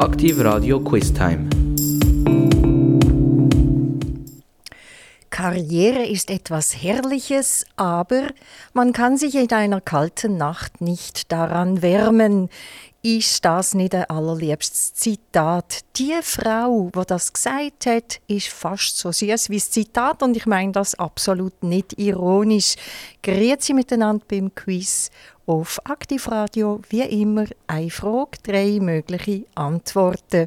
Aktiv Radio Quiz Time. Karriere ist etwas Herrliches, aber man kann sich in einer kalten Nacht nicht daran wärmen. Ist das nicht ein allerliebstes Zitat? Die Frau, die das gesagt hat, ist fast so süß wie das Zitat und ich meine das absolut nicht ironisch. Grüezi miteinander beim Quiz auf Aktivradio wie immer eine Frage, drei mögliche Antworten.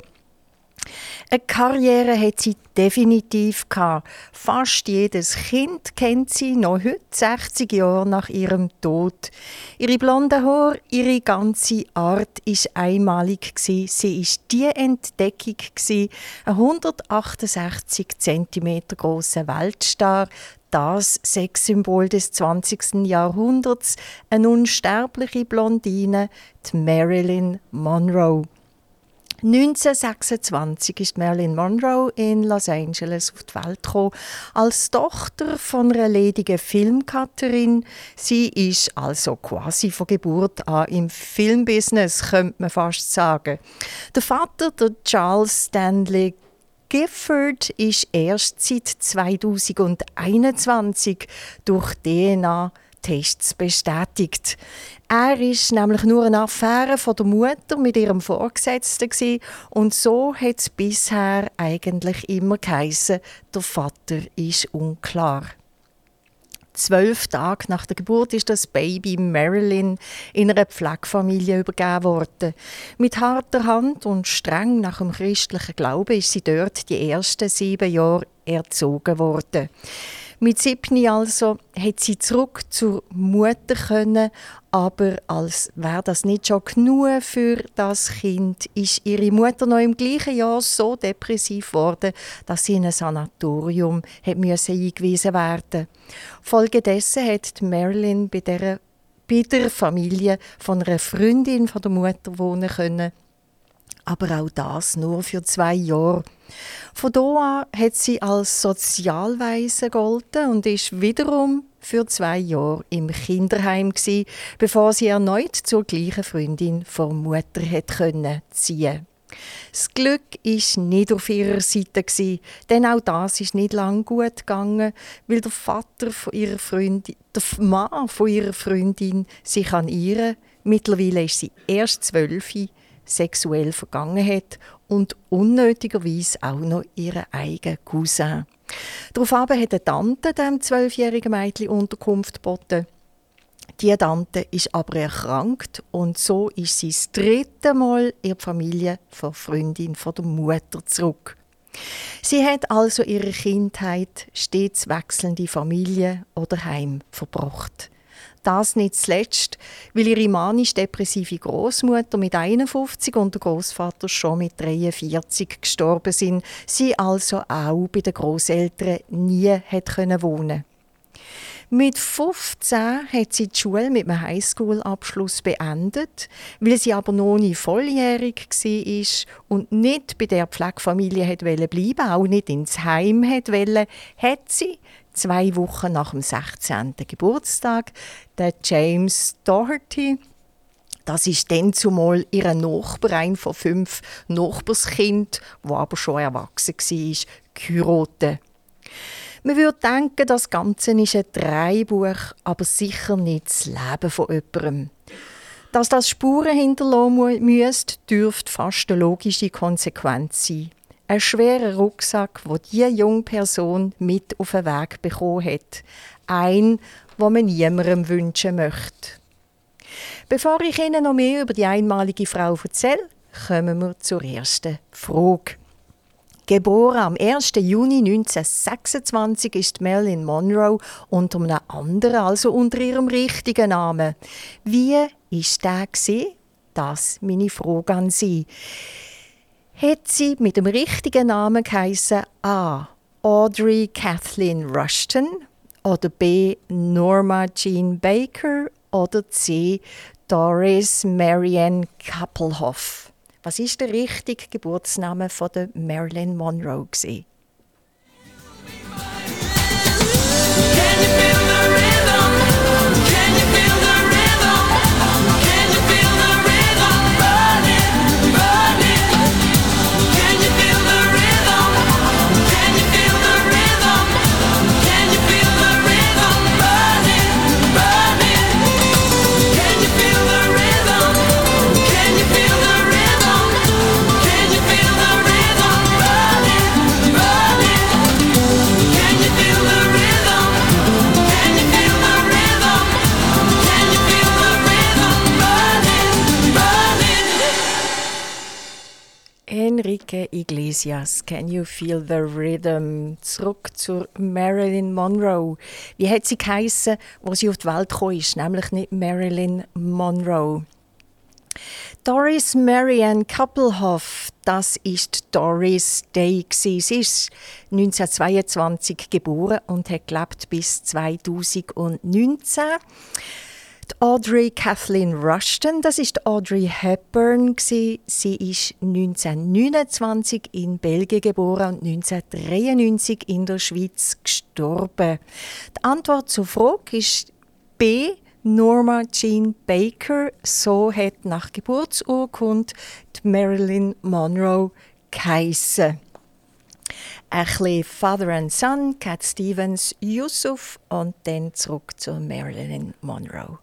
Eine Karriere hat sie definitiv gehabt. Fast jedes Kind kennt sie noch heute, 60 Jahre nach ihrem Tod. Ihre blonde Haar, ihre ganze Art ist einmalig gsi. Sie ist die Entdeckung gsi, ein 168 cm großer Weltstar, das Sexsymbol des 20. Jahrhunderts, eine unsterbliche Blondine, die Marilyn Monroe. 1926 ist Marilyn Monroe in Los Angeles auf die Welt gekommen, als Tochter von einer ledigen Filmcutterin. Sie ist also quasi von Geburt an im Filmbusiness, könnte man fast sagen. Der Vater, der Charles Stanley Gifford ist erst seit 2021 durch DNA-Tests bestätigt. Er ist nämlich nur eine Affäre von der Mutter mit ihrem Vorgesetzten gewesen. und so hat es bisher eigentlich immer geheißen, der Vater ist unklar. Zwölf Tage nach der Geburt ist das Baby Marilyn in einer Pflegefamilie übergeben worden. Mit harter Hand und streng nach dem christlichen Glauben ist sie dort die ersten sieben Jahre erzogen worden. Mit sieben also hat sie zurück zur Mutter können, aber als wäre das nicht schon genug für das Kind, ist ihre Mutter noch im gleichen Jahr so depressiv geworden, dass sie in ein Sanatorium hat eingewiesen werden. Folgedessen hat Marilyn bei der bei der Familie von einer Freundin von der Mutter wohnen können aber auch das nur für zwei Jahre. Von da hat sie als Sozialweise gegolten und ist wiederum für zwei Jahre im Kinderheim gewesen, bevor sie erneut zur gleichen Freundin von Mutter hat können ziehen. Das Glück ist nicht auf ihrer Seite gewesen, denn auch das ist nicht lang gut gegangen, weil der Vater von ihrer Freundin, der Mann von ihrer Freundin sich an ihre, mittlerweile ist sie erst zwölf, sexuell vergangen hat und unnötigerweise auch noch ihren eigenen Cousin. Daraufhin hat eine Tante dem zwölfjährigen Mädchen Unterkunft geboten. Die Tante ist aber erkrankt und so ist sie das dritte Mal die Familie von Freundin von der Mutter zurück. Sie hat also ihre Kindheit stets wechselnde Familie oder Heim verbracht. Das nicht zuletzt, weil ihre manisch-depressive Großmutter mit 51 und der Großvater schon mit 43 gestorben sind. Sie also auch bei den Großeltern nie hat wohnen. Mit 15 hat sie die Schule mit einem Highschool-Abschluss beendet. Weil sie aber noch nie volljährig war und nicht bei der Pflegefamilie bleiben auch nicht ins Heim wollte, hat sie zwei Wochen nach dem 16. Geburtstag, der James Doherty. Das ist dann zumal ihre Nachbarin von fünf Nachbarskind, wo aber schon erwachsen war, geheiratet. Man würde denken, das Ganze ist ein Dreibuch, aber sicher nicht das Leben von jemandem. Dass das Spuren hinterlassen müsste, dürfte fast eine logische Konsequenz sein ein schwerer Rucksack, wo die junge Person mit auf den Weg bekommen hat. Ein, wo man niemandem wünschen möchte. Bevor ich Ihnen noch mehr über die einmalige Frau erzähle, kommen wir zur ersten Frage. Geboren am 1. Juni 1926 ist Marilyn Monroe unter einem anderen, also unter ihrem richtigen Namen. Wie ist der Das meine Frage an Sie hat sie mit dem richtigen Namen geheißen A. Audrey Kathleen Rushton oder B. Norma Jean Baker oder C. Doris Marianne Kappelhoff. Was ist der richtige Geburtsname von der Marilyn Monroe? Gewesen? Iglesias, Can You Feel the Rhythm? Zurück zur Marilyn Monroe. Wie hat sie geheissen, wo sie auf die Welt gekommen ist? Nämlich nicht Marilyn Monroe. Doris Marianne Kappelhoff, das ist Doris Day. Sie ist 1922 geboren und hat gelebt bis 2019. Audrey Kathleen Rushton, das ist Audrey Hepburn. Sie ist 1929 in Belgien geboren und 1993 in der Schweiz gestorben. Die Antwort zur Frage ist B. Norma Jean Baker. So hat nach Geburtsurkunde die Marilyn Monroe geheissen. Ein Father and Son, Cat Stevens, Yusuf und dann zurück zu Marilyn Monroe.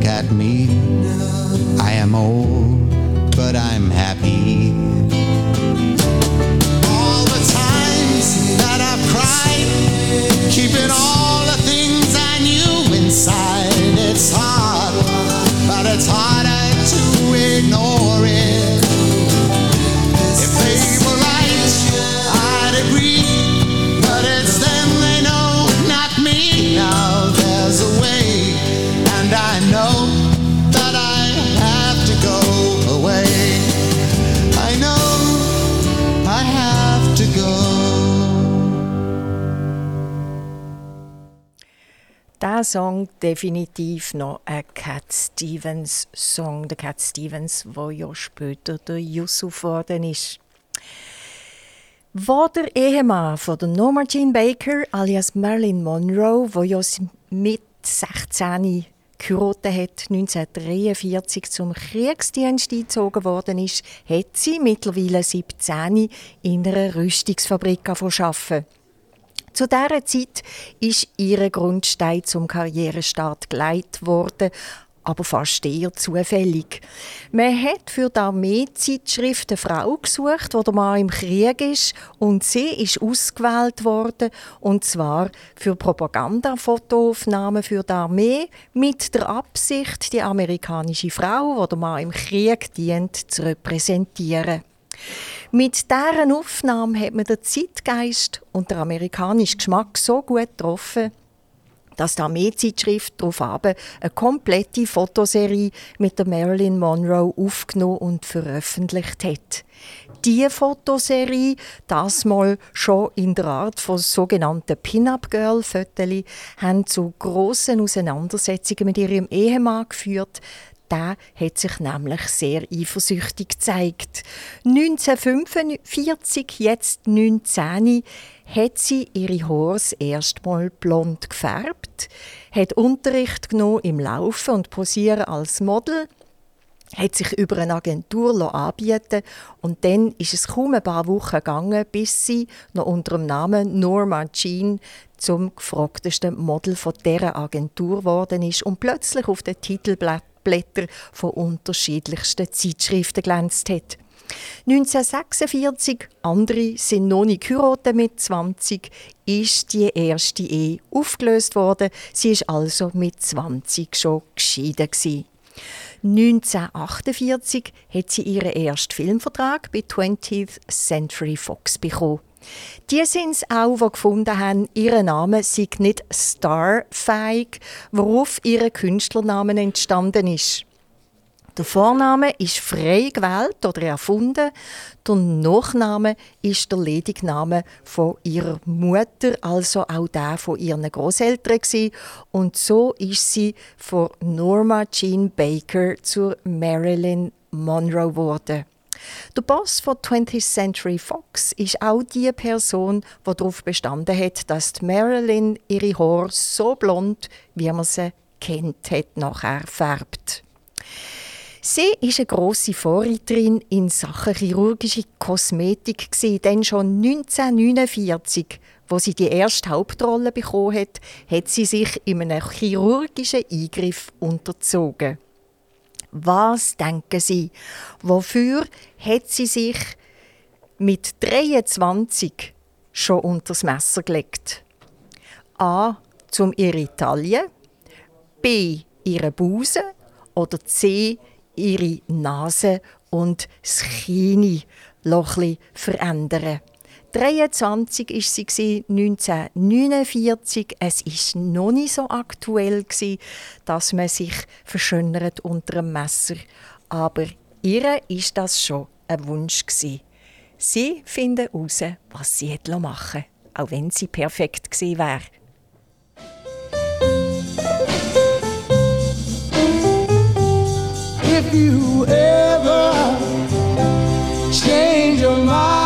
Look at me, I am old, but I'm happy. All the times Der Song definitiv noch ein Cat Stevens Song, der Cat Stevens, wo ja später der Yusuf geworden ist. Wo der Ehemann von der Norma Jean Baker alias Marilyn Monroe, wo ja mit 16 geheiratet hat, 1943 zum Kriegsdienst eingezogen worden ist, hat sie mittlerweile 17 in einer Rüstungsfabrik arbeiten. Zu dieser Zeit ist ihr Grundstein zum Karrierestart geleitet worden, aber fast eher zufällig. Man hat für die Armeezeitschrift eine Frau gesucht, die der im Krieg ist, und sie ist ausgewählt worden, und zwar für Propagandafotoaufnahmen für die Armee mit der Absicht, die amerikanische Frau, die der im Krieg dient, zu repräsentieren. Mit deren Aufnahme hat man den Zeitgeist und den amerikanischen Geschmack so gut getroffen, dass die Armeezeitschrift daraufhin eine komplette Fotoserie mit der Marilyn Monroe aufgenommen und veröffentlicht hat. Diese Fotoserie, das mal schon in der Art von sogenannten Pin-Up-Girl-Fotos, haben zu grossen Auseinandersetzungen mit ihrem Ehemann geführt. Der hat sich nämlich sehr eifersüchtig gezeigt. 1945, jetzt 19, hat sie ihre Haare erstmal blond gefärbt, hat Unterricht genommen im Laufen und Posieren als Model, hat sich über eine Agentur anbieten und dann ist es kaum ein paar Wochen gegangen, bis sie noch unter dem Namen Norma Jean zum gefragtesten Model von dieser Agentur geworden ist und plötzlich auf den Titelblättern von unterschiedlichsten Zeitschriften glänzt hat. 1946, andere sind noch nicht geheiratet mit 20, ist die erste Ehe aufgelöst worden. Sie ist also mit 20 schon geschieden gewesen. 1948 hat sie ihren ersten Filmvertrag bei 20th Century Fox bekommen. Die sind es auch, die gefunden haben, ihr Name sei nicht starfähig, worauf ihr Künstlername entstanden ist. Der Vorname ist frei gewählt oder erfunden. Der Nachname ist der Ledigname von ihrer Mutter, also auch der von ihren Großeltern Und so ist sie von Norma Jean Baker zur Marilyn Monroe geworden. Der Boss von 20th Century Fox ist auch die Person, die darauf bestanden hat, dass Marilyn ihre Haare so blond, wie man sie kennt hat, nachher färbt. Sie ist eine grosse Vorreiterin in Sachen chirurgische Kosmetik denn schon 1949, wo sie die erste Hauptrolle bekommen hat, hat sie sich in einem chirurgischen Eingriff unterzogen. Was denken Sie? Wofür hat sie sich mit 23 schon unters Messer gelegt? A. Zum ihre Taille, B. ihre Busen oder C ihre Nase und das Kinn verändern. 23 war sie 1949. Es war noch nicht so aktuell dass man sich verschönert unter einem Messer. Aber ihr ist das schon ein Wunsch Sie finden heraus, was sie machen auch wenn sie perfekt gewesen wäre. if you ever change your mind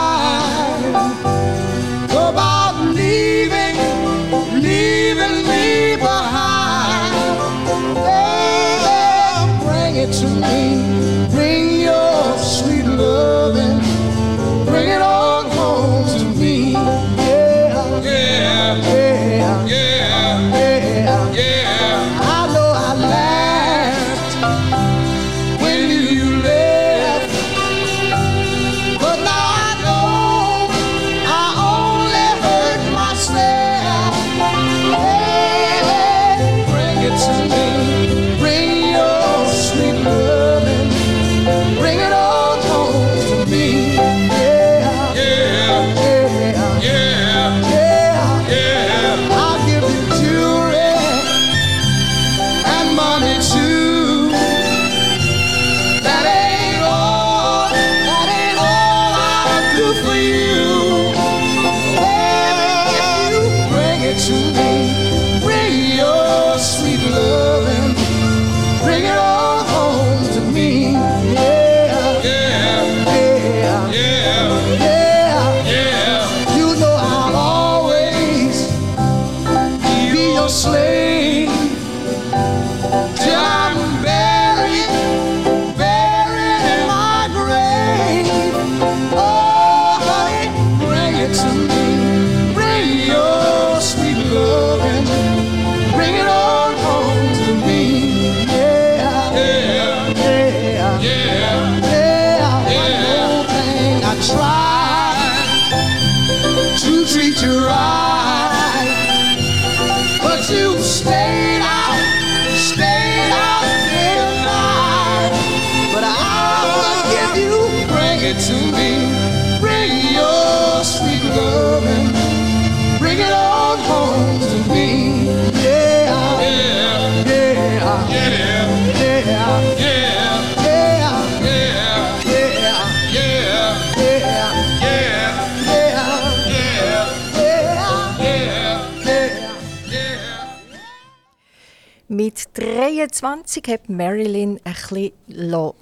Mit 23 hat Marilyn ein bisschen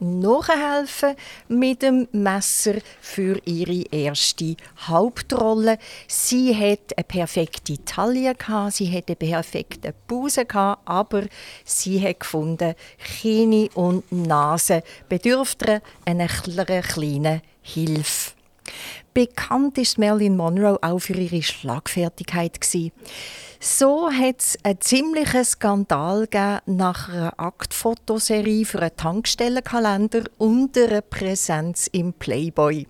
nachhelfen mit dem Messer für ihre erste Hauptrolle. Sie hat eine perfekte Taille sie hat einen perfekten Busen gehabt, aber sie hat gefunden, Knie und Nase bedürften einer kleinen Hilfe. Bekannt ist Marilyn Monroe auch für ihre Schlagfertigkeit gewesen. So hat es einen ziemlichen Skandal nach einer Aktfotoserie für einen Tankstellenkalender und einer Präsenz im Playboy.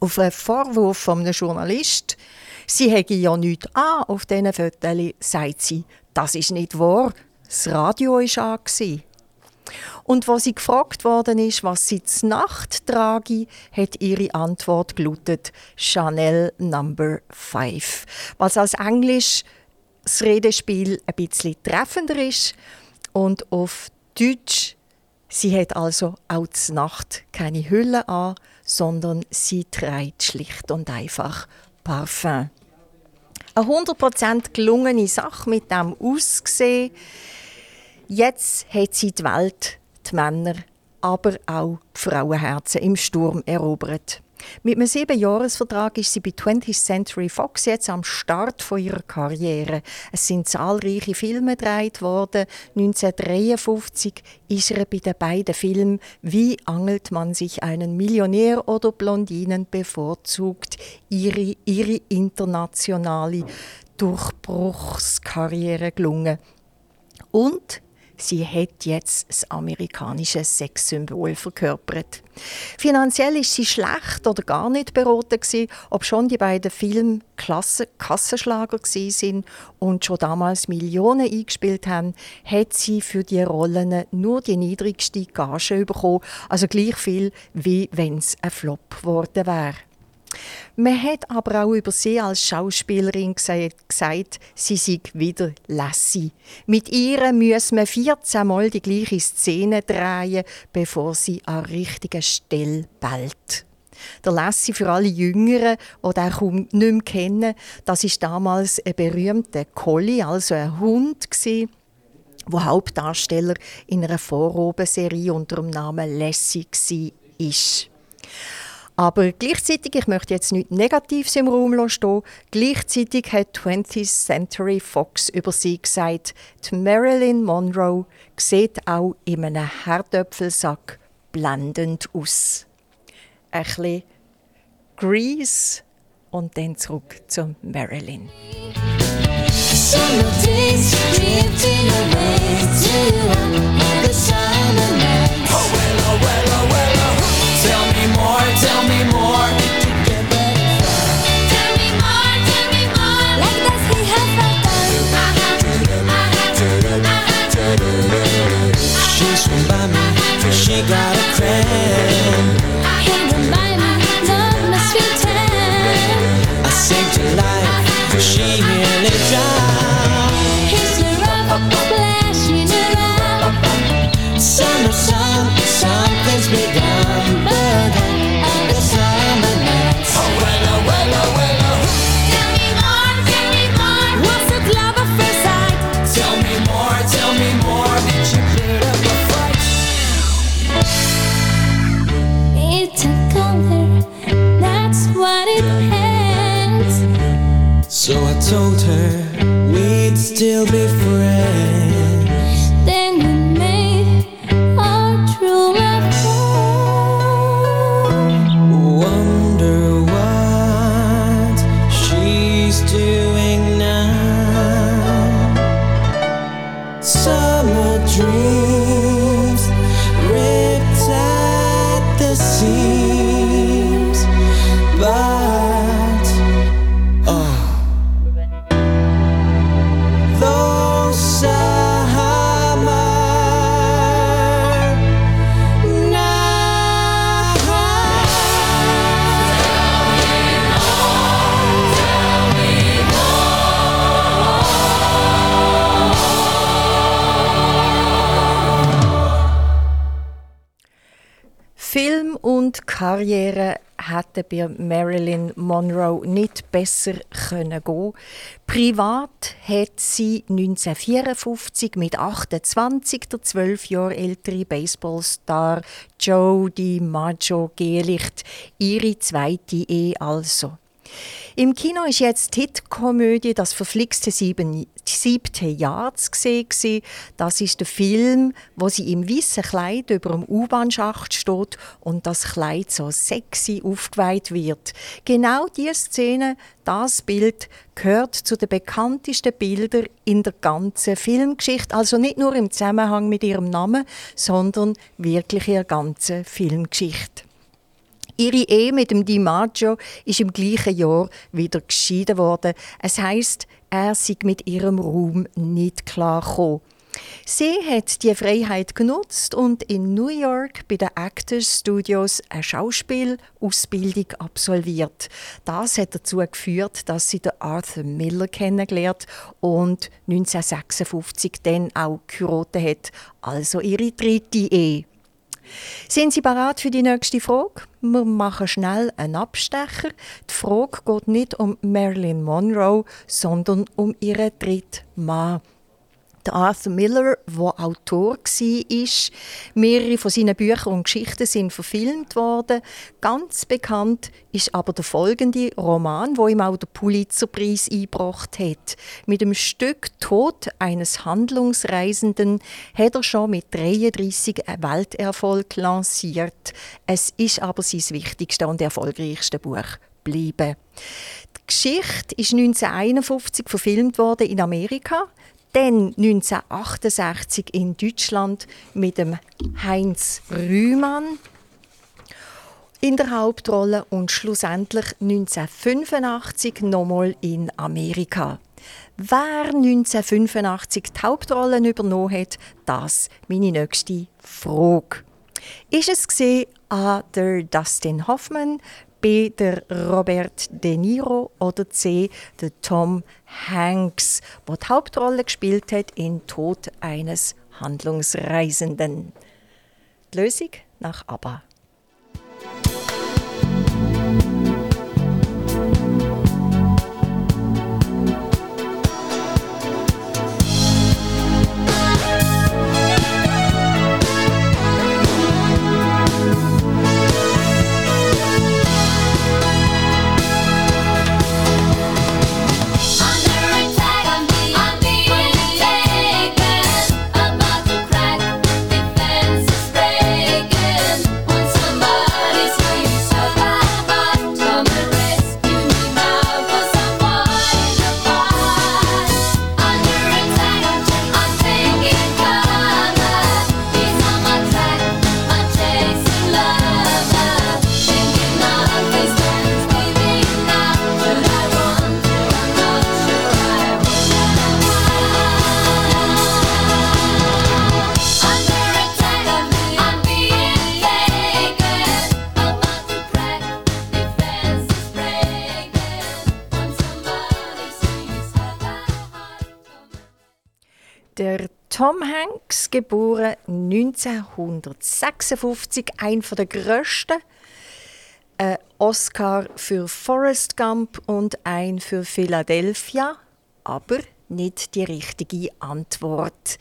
Auf einen Vorwurf von einem Journalist, sie hätte ja nichts an auf diesen Fotos, sagt sie, das ist nicht wahr, das Radio war an. Und wo sie gefragt worden ist, was sie zur Nacht trage, hat ihre Antwort gelautet Chanel Number 5. Was als Englisch das Redespiel ein bisschen treffender ist. Und auf Deutsch, sie hat also auch zur Nacht keine Hülle an, sondern sie trägt schlicht und einfach Parfum. Eine 100% gelungene Sache mit dem Aussehen. Jetzt hat sie die Welt, die Männer, aber auch die Frauenherzen im Sturm erobert. Mit einem Siebenjahresvertrag ist sie bei 20th Century Fox jetzt am Start von ihrer Karriere. Es sind zahlreiche Filme gedreht worden. 1953 ist er bei den beiden Filmen Wie angelt man sich einen Millionär oder Blondinen bevorzugt ihre, ihre internationale Durchbruchskarriere gelungen. Und Sie hat jetzt das amerikanische Sexsymbol verkörpert. Finanziell ist sie schlecht oder gar nicht beraten gewesen, ob schon die beiden Filme Klasse Kassenschlager sind und schon damals Millionen eingespielt haben, hat sie für die Rollen nur die niedrigste Gage bekommen, also gleich viel wie wenn es ein Flop geworden wäre. Man hat aber auch über sie als Schauspielerin gesagt, sie sei wieder Lassie. Mit ihr muss man 14 Mal die gleiche Szene drehen, bevor sie an richtiger Stelle bellt. Der Lassie für alle Jüngeren, die den kaum nicht mehr kennen, das ist damals ein berühmter Collie, also ein Hund, wo Hauptdarsteller in einer Vorrobenserie unter dem Namen Lassie war. Aber gleichzeitig, ich möchte jetzt nichts Negatives im Raum stehen, gleichzeitig hat 20th Century Fox über sie gesagt, die Marilyn Monroe sieht auch in einem Herdöpfelsack blendend aus. Ein bisschen Grease und dann zurück zu Marilyn. Summer days drifting away to the summer nights. Oh well, oh well, oh well. Tell me more, tell me more. Hätte bei Marilyn Monroe nicht besser können gehen. Privat hat sie 1954 mit 28 der 12 Jahre ältere Baseballstar Joe DiMaggio gelicht. Ihre zweite Ehe also. Im Kino ist jetzt die Hitkomödie «Das verflixte sieben, siebte Jahr» zu sehen. Das ist der Film, wo sie im weißen Kleid über dem U-Bahn-Schacht steht und das Kleid so sexy aufgeweiht wird. Genau diese Szene, das Bild, gehört zu den bekanntesten Bildern in der ganzen Filmgeschichte. Also nicht nur im Zusammenhang mit ihrem Namen, sondern wirklich in der ganzen Filmgeschichte. Ihre Ehe mit dem DiMaggio ist im gleichen Jahr wieder geschieden worden. Es heißt, er sei mit ihrem Ruhm nicht klar gekommen. Sie hat die Freiheit genutzt und in New York bei den Actors Studios eine Schauspielausbildung absolviert. Das hat dazu geführt, dass sie den Arthur Miller kennengelernt und 1956 dann auch geheiratet hat, also ihre dritte Ehe. Sind Sie bereit für die nächste Frage? Wir machen schnell einen Abstecher. Die Frage geht nicht um Marilyn Monroe, sondern um ihren dritten Mann. Arthur Miller, der Autor war. Mehrere von seinen Büchern und Geschichten sind verfilmt worden. Ganz bekannt ist aber der folgende Roman, wo ihm auch den Pulitzerpreis eingebracht hat. Mit dem Stück Tod eines Handlungsreisenden hat er schon mit 33 einen Welterfolg lanciert. Es ist aber sein wichtigste und erfolgreichste Buch geblieben. Die Geschichte ist 1951 verfilmt worden in Amerika. Dann 1968 in Deutschland mit dem Heinz Rühmann in der Hauptrolle und schlussendlich 1985 nochmal in Amerika. Wer 1985 die Hauptrollen übernommen hat, das meine nächste Frage. Ist es gesehen A. der Dustin Hoffman, B. der Robert De Niro oder C. der Tom Hanks, der die Hauptrolle gespielt hat in Tod eines Handlungsreisenden. Die Lösung nach ABBA. Tom Hanks, geboren 1956, ein der grössten. Ein Oscar für Forrest Gump und ein für Philadelphia, aber nicht die richtige Antwort.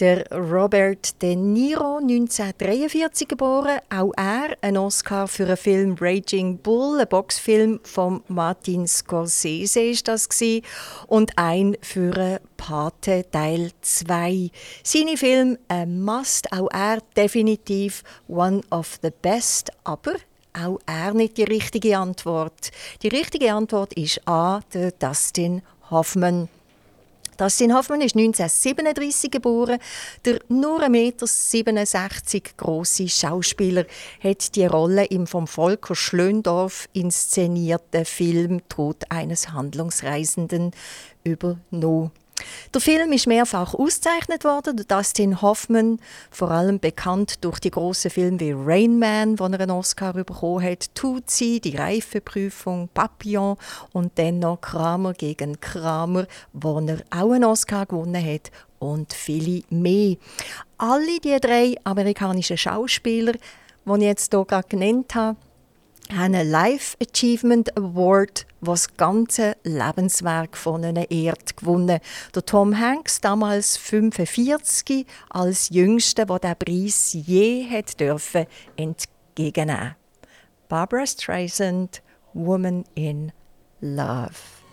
Der Robert De Niro, 1943 geboren, auch er ein Oscar für den Film Raging Bull, ein Boxfilm von Martin Scorsese ist das gewesen, und ein für Pate Teil 2. Seine Film ein Must, auch er definitiv one of the best, aber auch er nicht die richtige Antwort. Die richtige Antwort ist A, der Dustin Hoffman. Dustin Hoffmann ist 1937 geboren. Der nur 1,67 Meter große Schauspieler hat die Rolle im vom Volker Schlöndorff inszenierten Film Tod eines Handlungsreisenden übernommen. Der Film ist mehrfach ausgezeichnet worden. Dustin Hoffman, vor allem bekannt durch die großen Filme wie Rain Man, wo er einen Oscar bekommen hat, Tutsi, die Reifeprüfung, Papillon und dann noch Kramer gegen Kramer, wo er auch einen Oscar gewonnen hat und viele mehr. Alle die drei amerikanischen Schauspieler die ich jetzt hier gerade genannt habe, haben einen Life Achievement Award, was das ganze Lebenswerk von einer Erde gewonnen. Der Tom Hanks, damals 45, als Jüngster, der diesen Preis je hat dürfen entgegennehmen. Barbara Streisand, Woman in Love.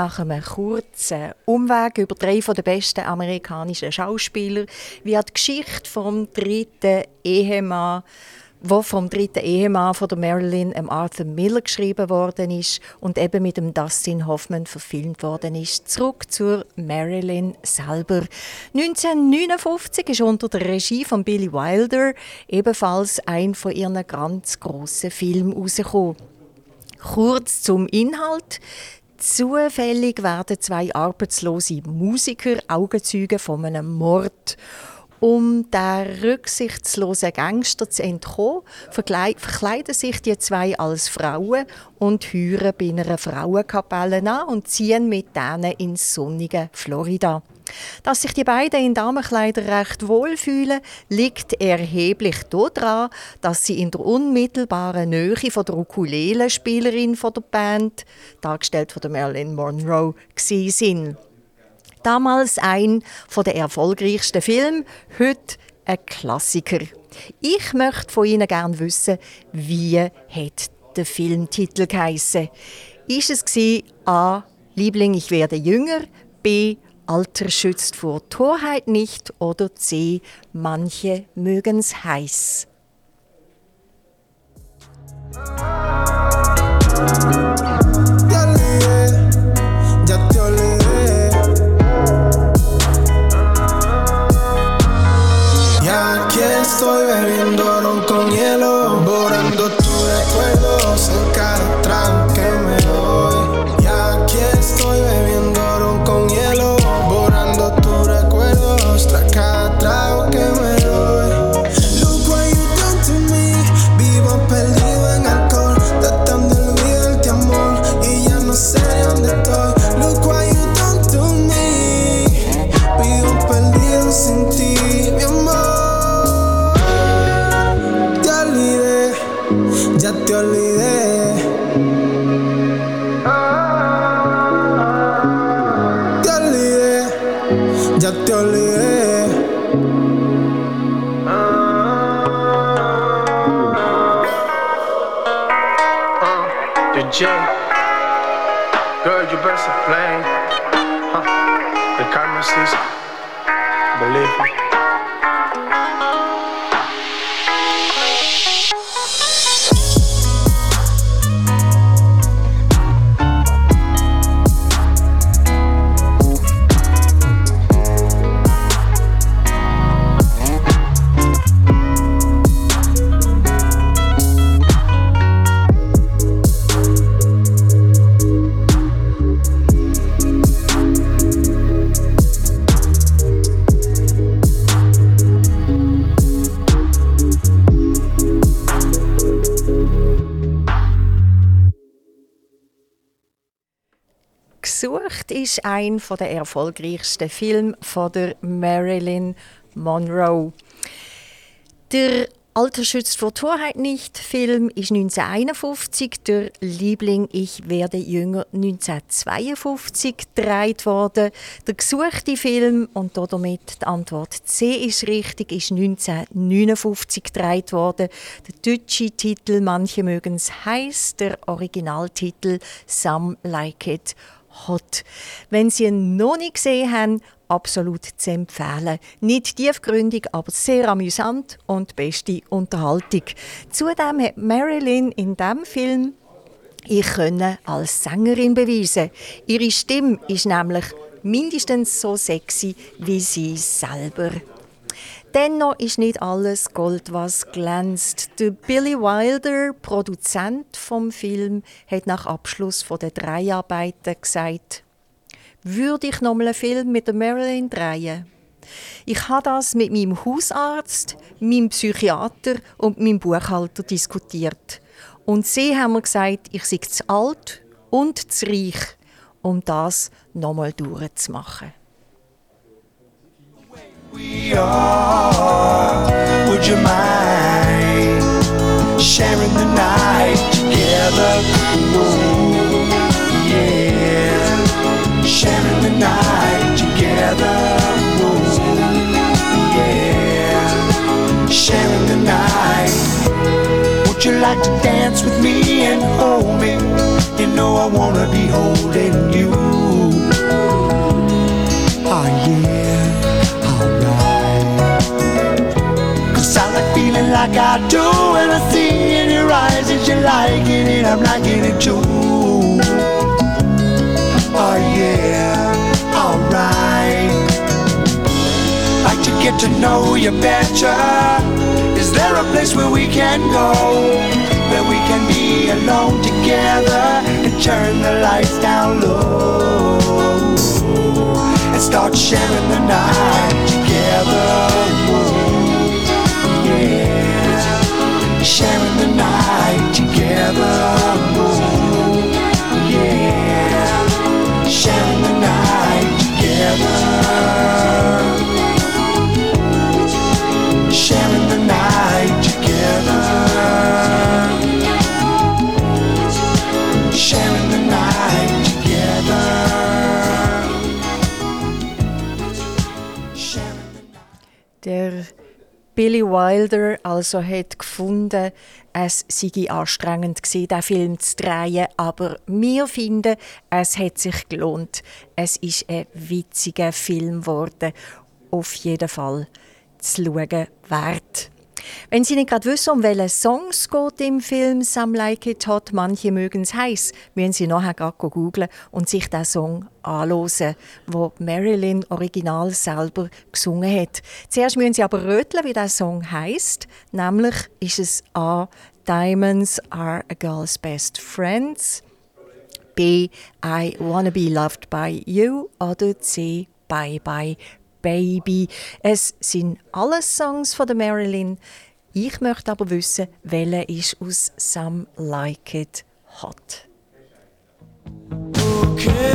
Nach einem kurzen Umweg über drei der besten amerikanischen Schauspieler wie die Geschichte vom dritten Ehemann, wo vom dritten Ehemann von der Marilyn M. Arthur Miller geschrieben worden ist und eben mit dem Dustin Hoffman verfilmt worden ist. Zurück zur Marilyn selber. 1959 ist unter der Regie von Billy Wilder ebenfalls ein von ihren ganz grossen Filmen herausgekommen. Kurz zum Inhalt. Zufällig werden zwei arbeitslose Musiker Augenzeuge von einem Mord. Um der rücksichtslosen Gangster zu entkommen, verklei- verkleiden sich die zwei als Frauen und heuern bei einer Frauenkapelle an und ziehen mit denen ins sonnige Florida. Dass sich die beiden in Damenkleidern recht wohlfühlen, liegt erheblich daran, dass sie in der unmittelbaren Nähe von der Ukulele-Spielerin der Band, dargestellt von der Marilyn Monroe, waren. Damals ein von der erfolgreichsten Filme, heute ein Klassiker. Ich möchte von Ihnen gerne wissen, wie hat der Filmtitel geheißen? Ist es A. Liebling, ich werde jünger, B. Alter schützt vor Torheit nicht oder C. Manche mögen's heiß. Estoy The karma says, believe ist ein von der erfolgreichsten Filme von der Marilyn Monroe. Der Alter schützt vor Torheit nicht Film ist 1951, der Liebling Ich werde jünger 1952 gedreht worden. Der gesuchte Film und damit die Antwort C ist richtig, ist 1959 gedreht worden. Der deutsche Titel Manche mögen es heiß, der Originaltitel Some Like It Hot. Wenn Sie ihn noch nicht gesehen haben, absolut zu empfehlen. Nicht tiefgründig, aber sehr amüsant und beste Unterhaltung. Zudem hat Marilyn in diesem Film ich könne als Sängerin beweisen. Ihre Stimme ist nämlich mindestens so sexy wie sie selber. Dennoch ist nicht alles Gold, was glänzt. Der Billy Wilder, Produzent vom Film, hat nach Abschluss der Dreharbeiten gesagt, würde ich nochmal einen Film mit der Marilyn drehen? Ich habe das mit meinem Hausarzt, meinem Psychiater und meinem Buchhalter diskutiert. Und sie haben mir gesagt, ich sei zu alt und zu reich, um das nochmal durchzumachen. We are. Would you mind sharing the night together? Ooh, yeah, sharing the night together. Ooh, yeah, sharing the night. Would you like to dance with me and hold me? You know I wanna be holding you. Oh yeah, feeling like I do when I see in your eyes that you're liking it, I'm liking it too. Oh yeah, alright. Like to get to know you better. Is there a place where we can go? Where we can be alone together and turn the lights down low and start sharing the night together. Sharing the night together. Billy Wilder also hat gefunden, es sei anstrengend gewesen, den Film zu drehen, aber wir finden, es hat sich gelohnt. Es ist ein witziger Film geworden, auf jeden Fall zu schauen wert. Wenn Sie nicht gerade wissen, um welche Songs geht im Film «Some Like It Hot», manche mögen es heiß, müssen Sie nachher gerade googlen und sich den Song anhören, wo Marilyn original selber gesungen hat. Zuerst müssen Sie aber röteln, wie der Song heißt. Nämlich ist es A. «Diamonds are a girl's best friends», B. «I wanna be loved by you» oder C. «Bye Bye Baby». Es sind alles Songs von der Marilyn. Ich möchte aber wissen, welcher ist aus «Some Like It Hot». Can't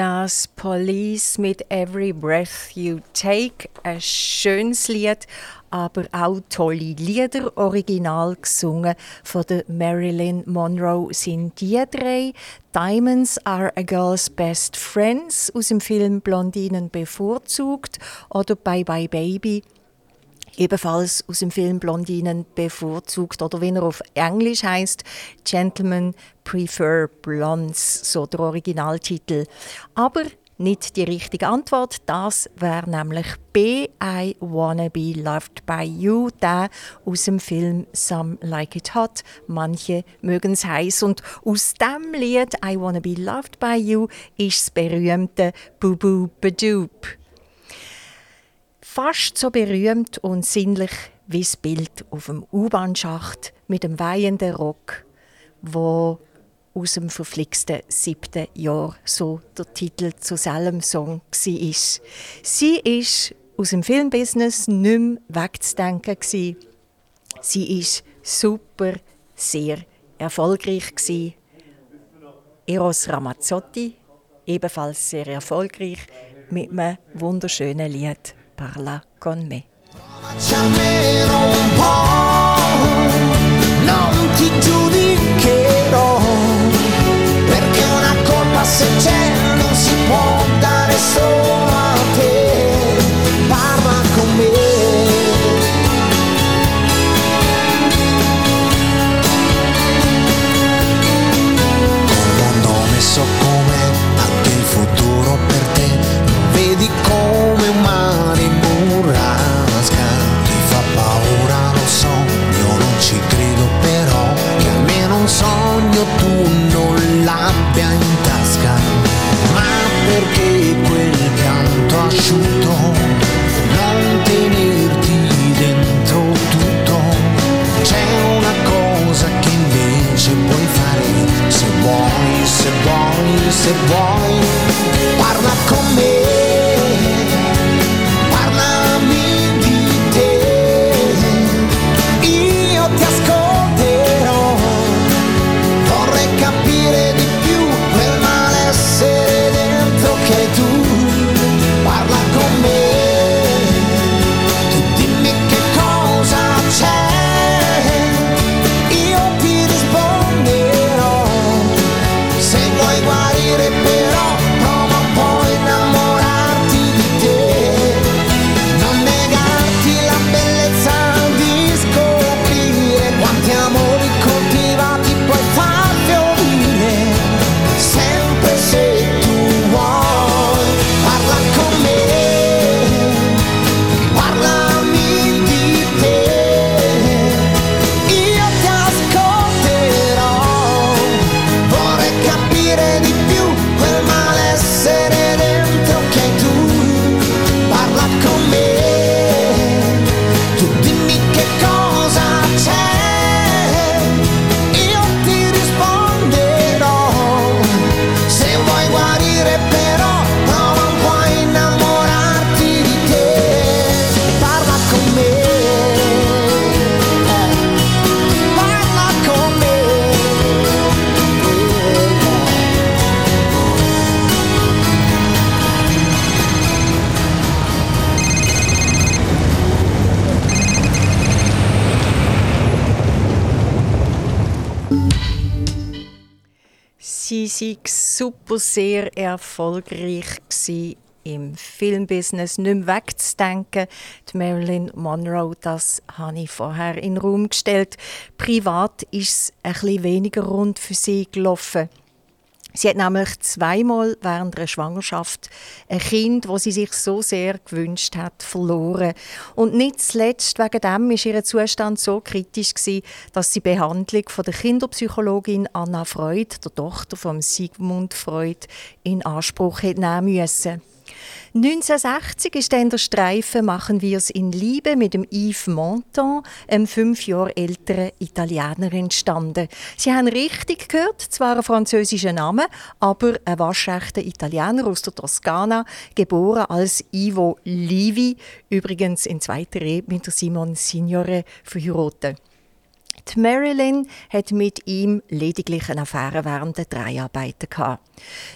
Das Police mit Every Breath You Take, ein schönes Lied, aber auch tolle Lieder, original gesungen von der Marilyn Monroe sind die drei. Diamonds are a girl's best friends aus dem Film Blondinen bevorzugt oder Bye Bye Baby ebenfalls aus dem Film Blondinen bevorzugt oder wie er auf Englisch heißt, Gentlemen Prefer Blondes, so der Originaltitel. Aber nicht die richtige Antwort. Das wäre nämlich B. I Wanna Be Loved by You, der aus dem Film Some Like It Hot. Manche mögen es heiß. Und aus dem Lied I Wanna Be Loved by You ist das berühmte Boo Boo Badoop fast so berühmt und sinnlich wie das Bild auf dem U-Bahn-Schacht mit dem weihenden Rock, wo aus dem verflixten siebten Jahr so der Titel zu seinem Song war. Sie ist aus dem Filmbusiness nicht mehr wegzudenken. gewesen. Sie ist super, sehr erfolgreich. gewesen. Eros Ramazzotti, ebenfalls sehr erfolgreich, mit einem wunderschönen Lied Parla con me. Facci almeno un po', non ti giudicherò, perché una colpa se c'è non si può dare solo l'abbia in tasca ma perché quel pianto asciutto non tenerti dentro tutto? C'è una cosa che invece puoi fare se vuoi, se vuoi, se vuoi parla con me sehr erfolgreich im Filmbusiness, nicht mehr wegzudenken. Die Marilyn Monroe, das habe ich vorher in den Raum gestellt. Privat ist es ein bisschen weniger rund für sie gelaufen. Sie hat nämlich zweimal während einer Schwangerschaft ein Kind, das sie sich so sehr gewünscht hat, verloren. Und nicht zuletzt wegen dem ist ihr Zustand so kritisch gewesen, dass sie die Behandlung von der Kinderpsychologin Anna Freud, der Tochter von Sigmund Freud, in Anspruch hat nehmen müssen. 1960 ist dann der Streifen «Machen wir es in Liebe» mit dem Yves Montand, einem fünf Jahre älteren Italiener, entstanden. Sie haben richtig gehört, zwar ein französischer Name, aber ein waschechter Italiener aus der Toskana, geboren als Ivo Livi, übrigens in zweiter Ehe mit der Simon Signore verheiratet. Die Marilyn hat mit ihm lediglich eine Affäre während der Dreharbeiten gehabt.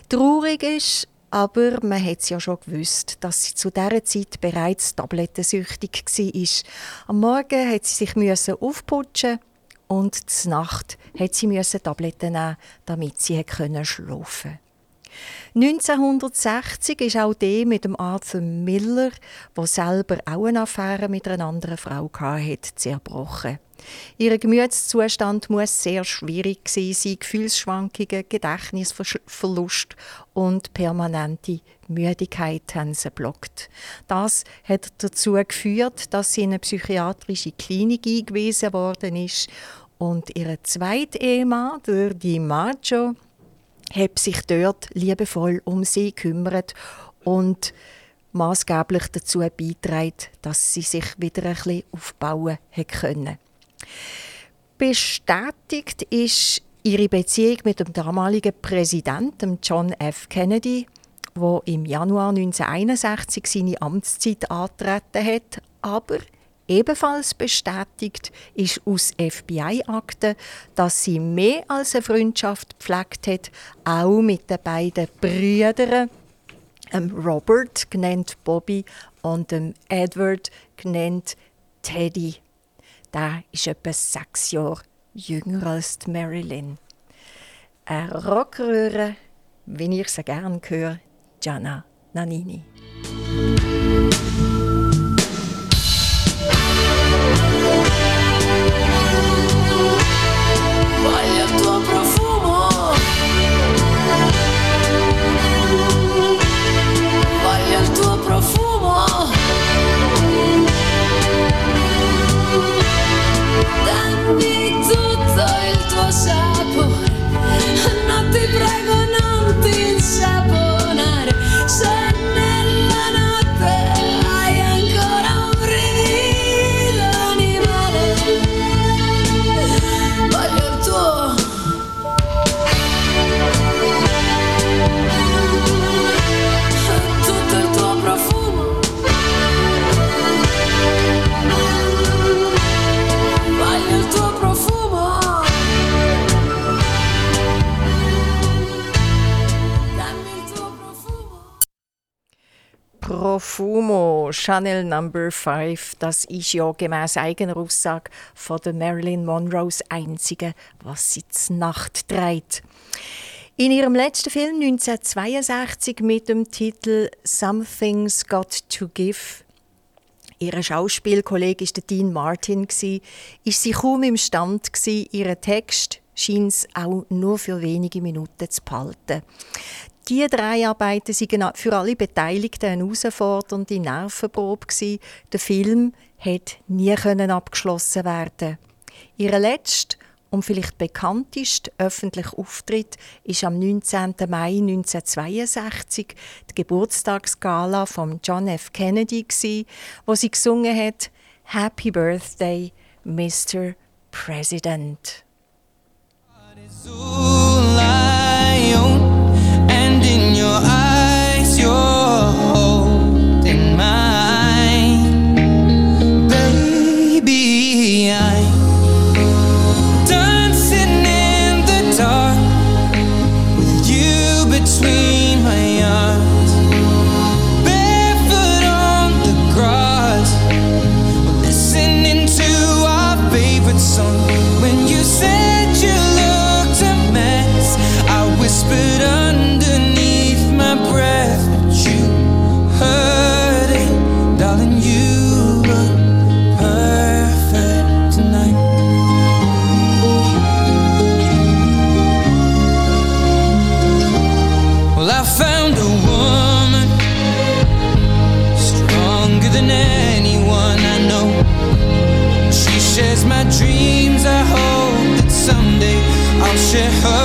Traurig ist, aber man hat ja schon gewusst, dass sie zu dieser Zeit bereits tablettensüchtig war. Am Morgen hat sie sich aufputschen und zur Nacht hat sie Tabletten nehmen, damit sie können schlafen. 1960 ist auch der mit dem Arthur Miller, der selber auch eine Affäre mit einer anderen Frau hatte, zerbrochen. Ihr Gemütszustand muss sehr schwierig gewesen sein, Gefühlsschwankungen, Gedächtnisverlust und permanente Müdigkeit haben sie blockt. Das hat dazu geführt, dass sie in eine psychiatrische Klinik eingewiesen worden ist und ihr zweiter Ehemann, der Di Maggio, hat sich dort liebevoll um sie gekümmert und maßgeblich dazu beitragen, dass sie sich wieder ein bisschen aufbauen können. Bestätigt ist ihre Beziehung mit dem damaligen Präsidenten John F. Kennedy, wo im Januar 1961 seine Amtszeit antreten hat, aber ebenfalls bestätigt ist aus FBI-Akten, dass sie mehr als eine Freundschaft gepflegt hat, auch mit den beiden Brüdern, Robert, genannt Bobby, und Edward, genannt Teddy. Der ist etwa sechs Jahre jünger als die Marilyn. Eine Rockröhre, wie ich sie gerne höre, Gianna Nannini. Profumo, Chanel Number 5, das ist ja gemäß eigener Aussage von der Marilyn Monroe das Einzige, was sie zur Nacht trägt. In ihrem letzten Film 1962 mit dem Titel Something's Got to Give Ihr Schauspielkollege war Dean Martin. Ist sie kaum imstand, ihren Text scheint auch nur für wenige Minuten zu behalten. Die drei Arbeiten waren für alle Beteiligten eine herausfordernde Nervenprobe. Der Film hat nie abgeschlossen werden. Ihr letzter und vielleicht bekanntester öffentlicher Auftritt ist am 19. Mai 1962 die Geburtstagsgala von John F. Kennedy, wo sie gesungen hat Happy Birthday, Mr. President. I found a woman stronger than anyone I know. She shares my dreams. I hope that someday I'll share her.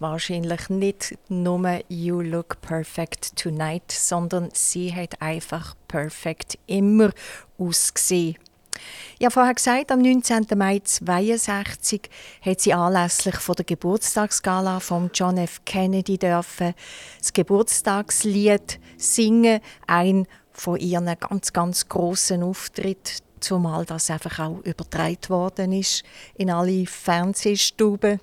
Wahrscheinlich nicht nur You Look Perfect Tonight, sondern sie hat einfach perfekt immer ausgesehen. Ich habe vorher gesagt, am 19. Mai 1962 hat sie anlässlich von der Geburtstagsgala von John F. Kennedy dürfen das Geburtstagslied singen, ein von ihren ganz, ganz grossen Auftritt, zumal das einfach auch übertragen worden ist in alle Fernsehstuben.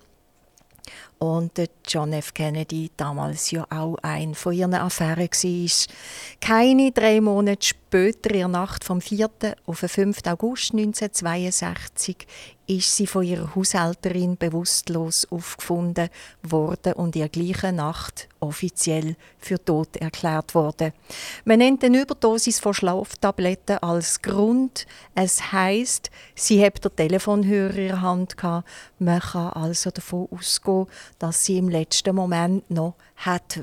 Und John F. Kennedy damals ja auch ein von ihren Affären war. Keine drei Monate später, in der Nacht vom 4. auf den 5. August 1962, ist sie von ihrer Haushälterin bewusstlos aufgefunden worden und in der Nacht offiziell für tot erklärt worden. Man nennt eine Überdosis von Schlaftabletten als Grund. Es heißt, sie hat den Telefonhörer in der Hand gehabt. Man kann also davon ausgehen, dass sie im letzten Moment noch hat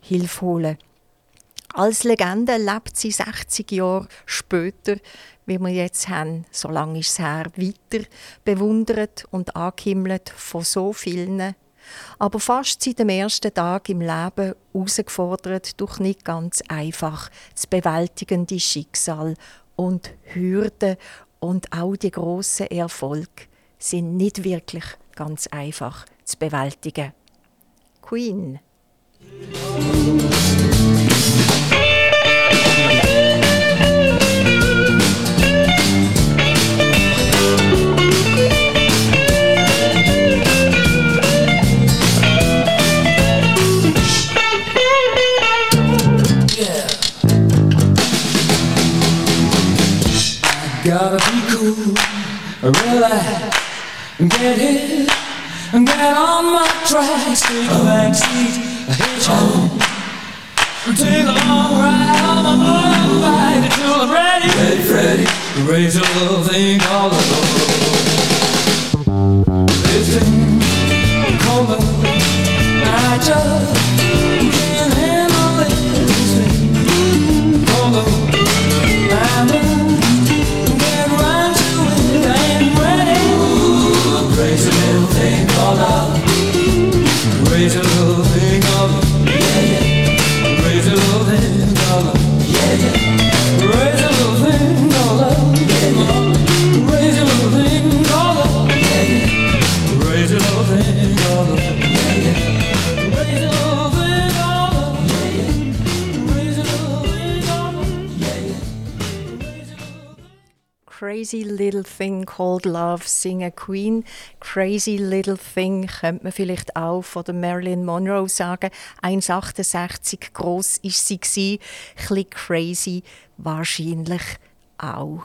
Hilfe holen. Als Legende lebt sie 60 Jahre später, wie wir jetzt haben, so lange ist es her, weiter bewundert und angehimmelt von so vielen. Aber fast seit dem ersten Tag im Leben herausgefordert durch nicht ganz einfach das bewältigende Schicksal und Hürden und auch die grossen Erfolge sind nicht wirklich ganz einfach zu bewältigen. Queen. Gotta be cool, relax, get hit, get on my tracks, take a back seat, hitchhike, take a long ride on my motorbike until I'm ready, ready, ready, raise a little thing called love. Thing called Crazy Little Thing Called Love singen Queen. Crazy Little Thing könnte man vielleicht auch von der Marilyn Monroe sagen. 1,68 groß ist sie gsi, bisschen crazy wahrscheinlich auch.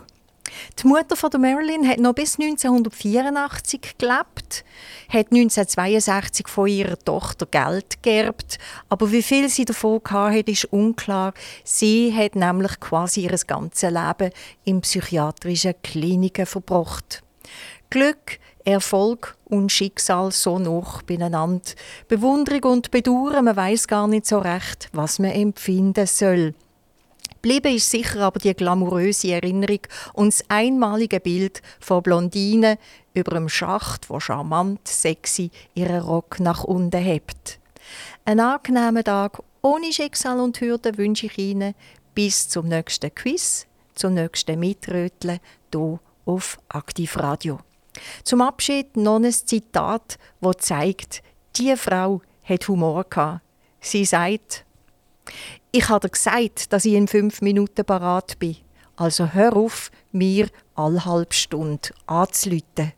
Die Mutter von Marilyn hat noch bis 1984 gelebt, hat 1962 von ihrer Tochter Geld geerbt, aber wie viel sie davon hatte, ist unklar. Sie hat nämlich quasi ihr ganzes Leben in psychiatrischen Kliniken verbracht. Glück, Erfolg und Schicksal so noch beieinander. Bewunderung und Bedauern, man weiß gar nicht so recht, was man empfinden soll. Bleiben ist sicher aber die glamouröse Erinnerung und das einmalige Bild von Blondine über einem Schacht, wo charmant, sexy ihren Rock nach unten hebt. Einen angenehmen Tag ohne Schicksal und Hürden wünsche ich Ihnen bis zum nächsten Quiz, zum nächsten Mitröteln hier auf Aktivradio. Zum Abschied noch ein Zitat, das zeigt, diese Frau hat Humor gehabt. Sie sagt, ich habe dir gesagt, dass ich in fünf Minuten parat bin. Also hör auf, mir alle halbe Stunde anzulüten.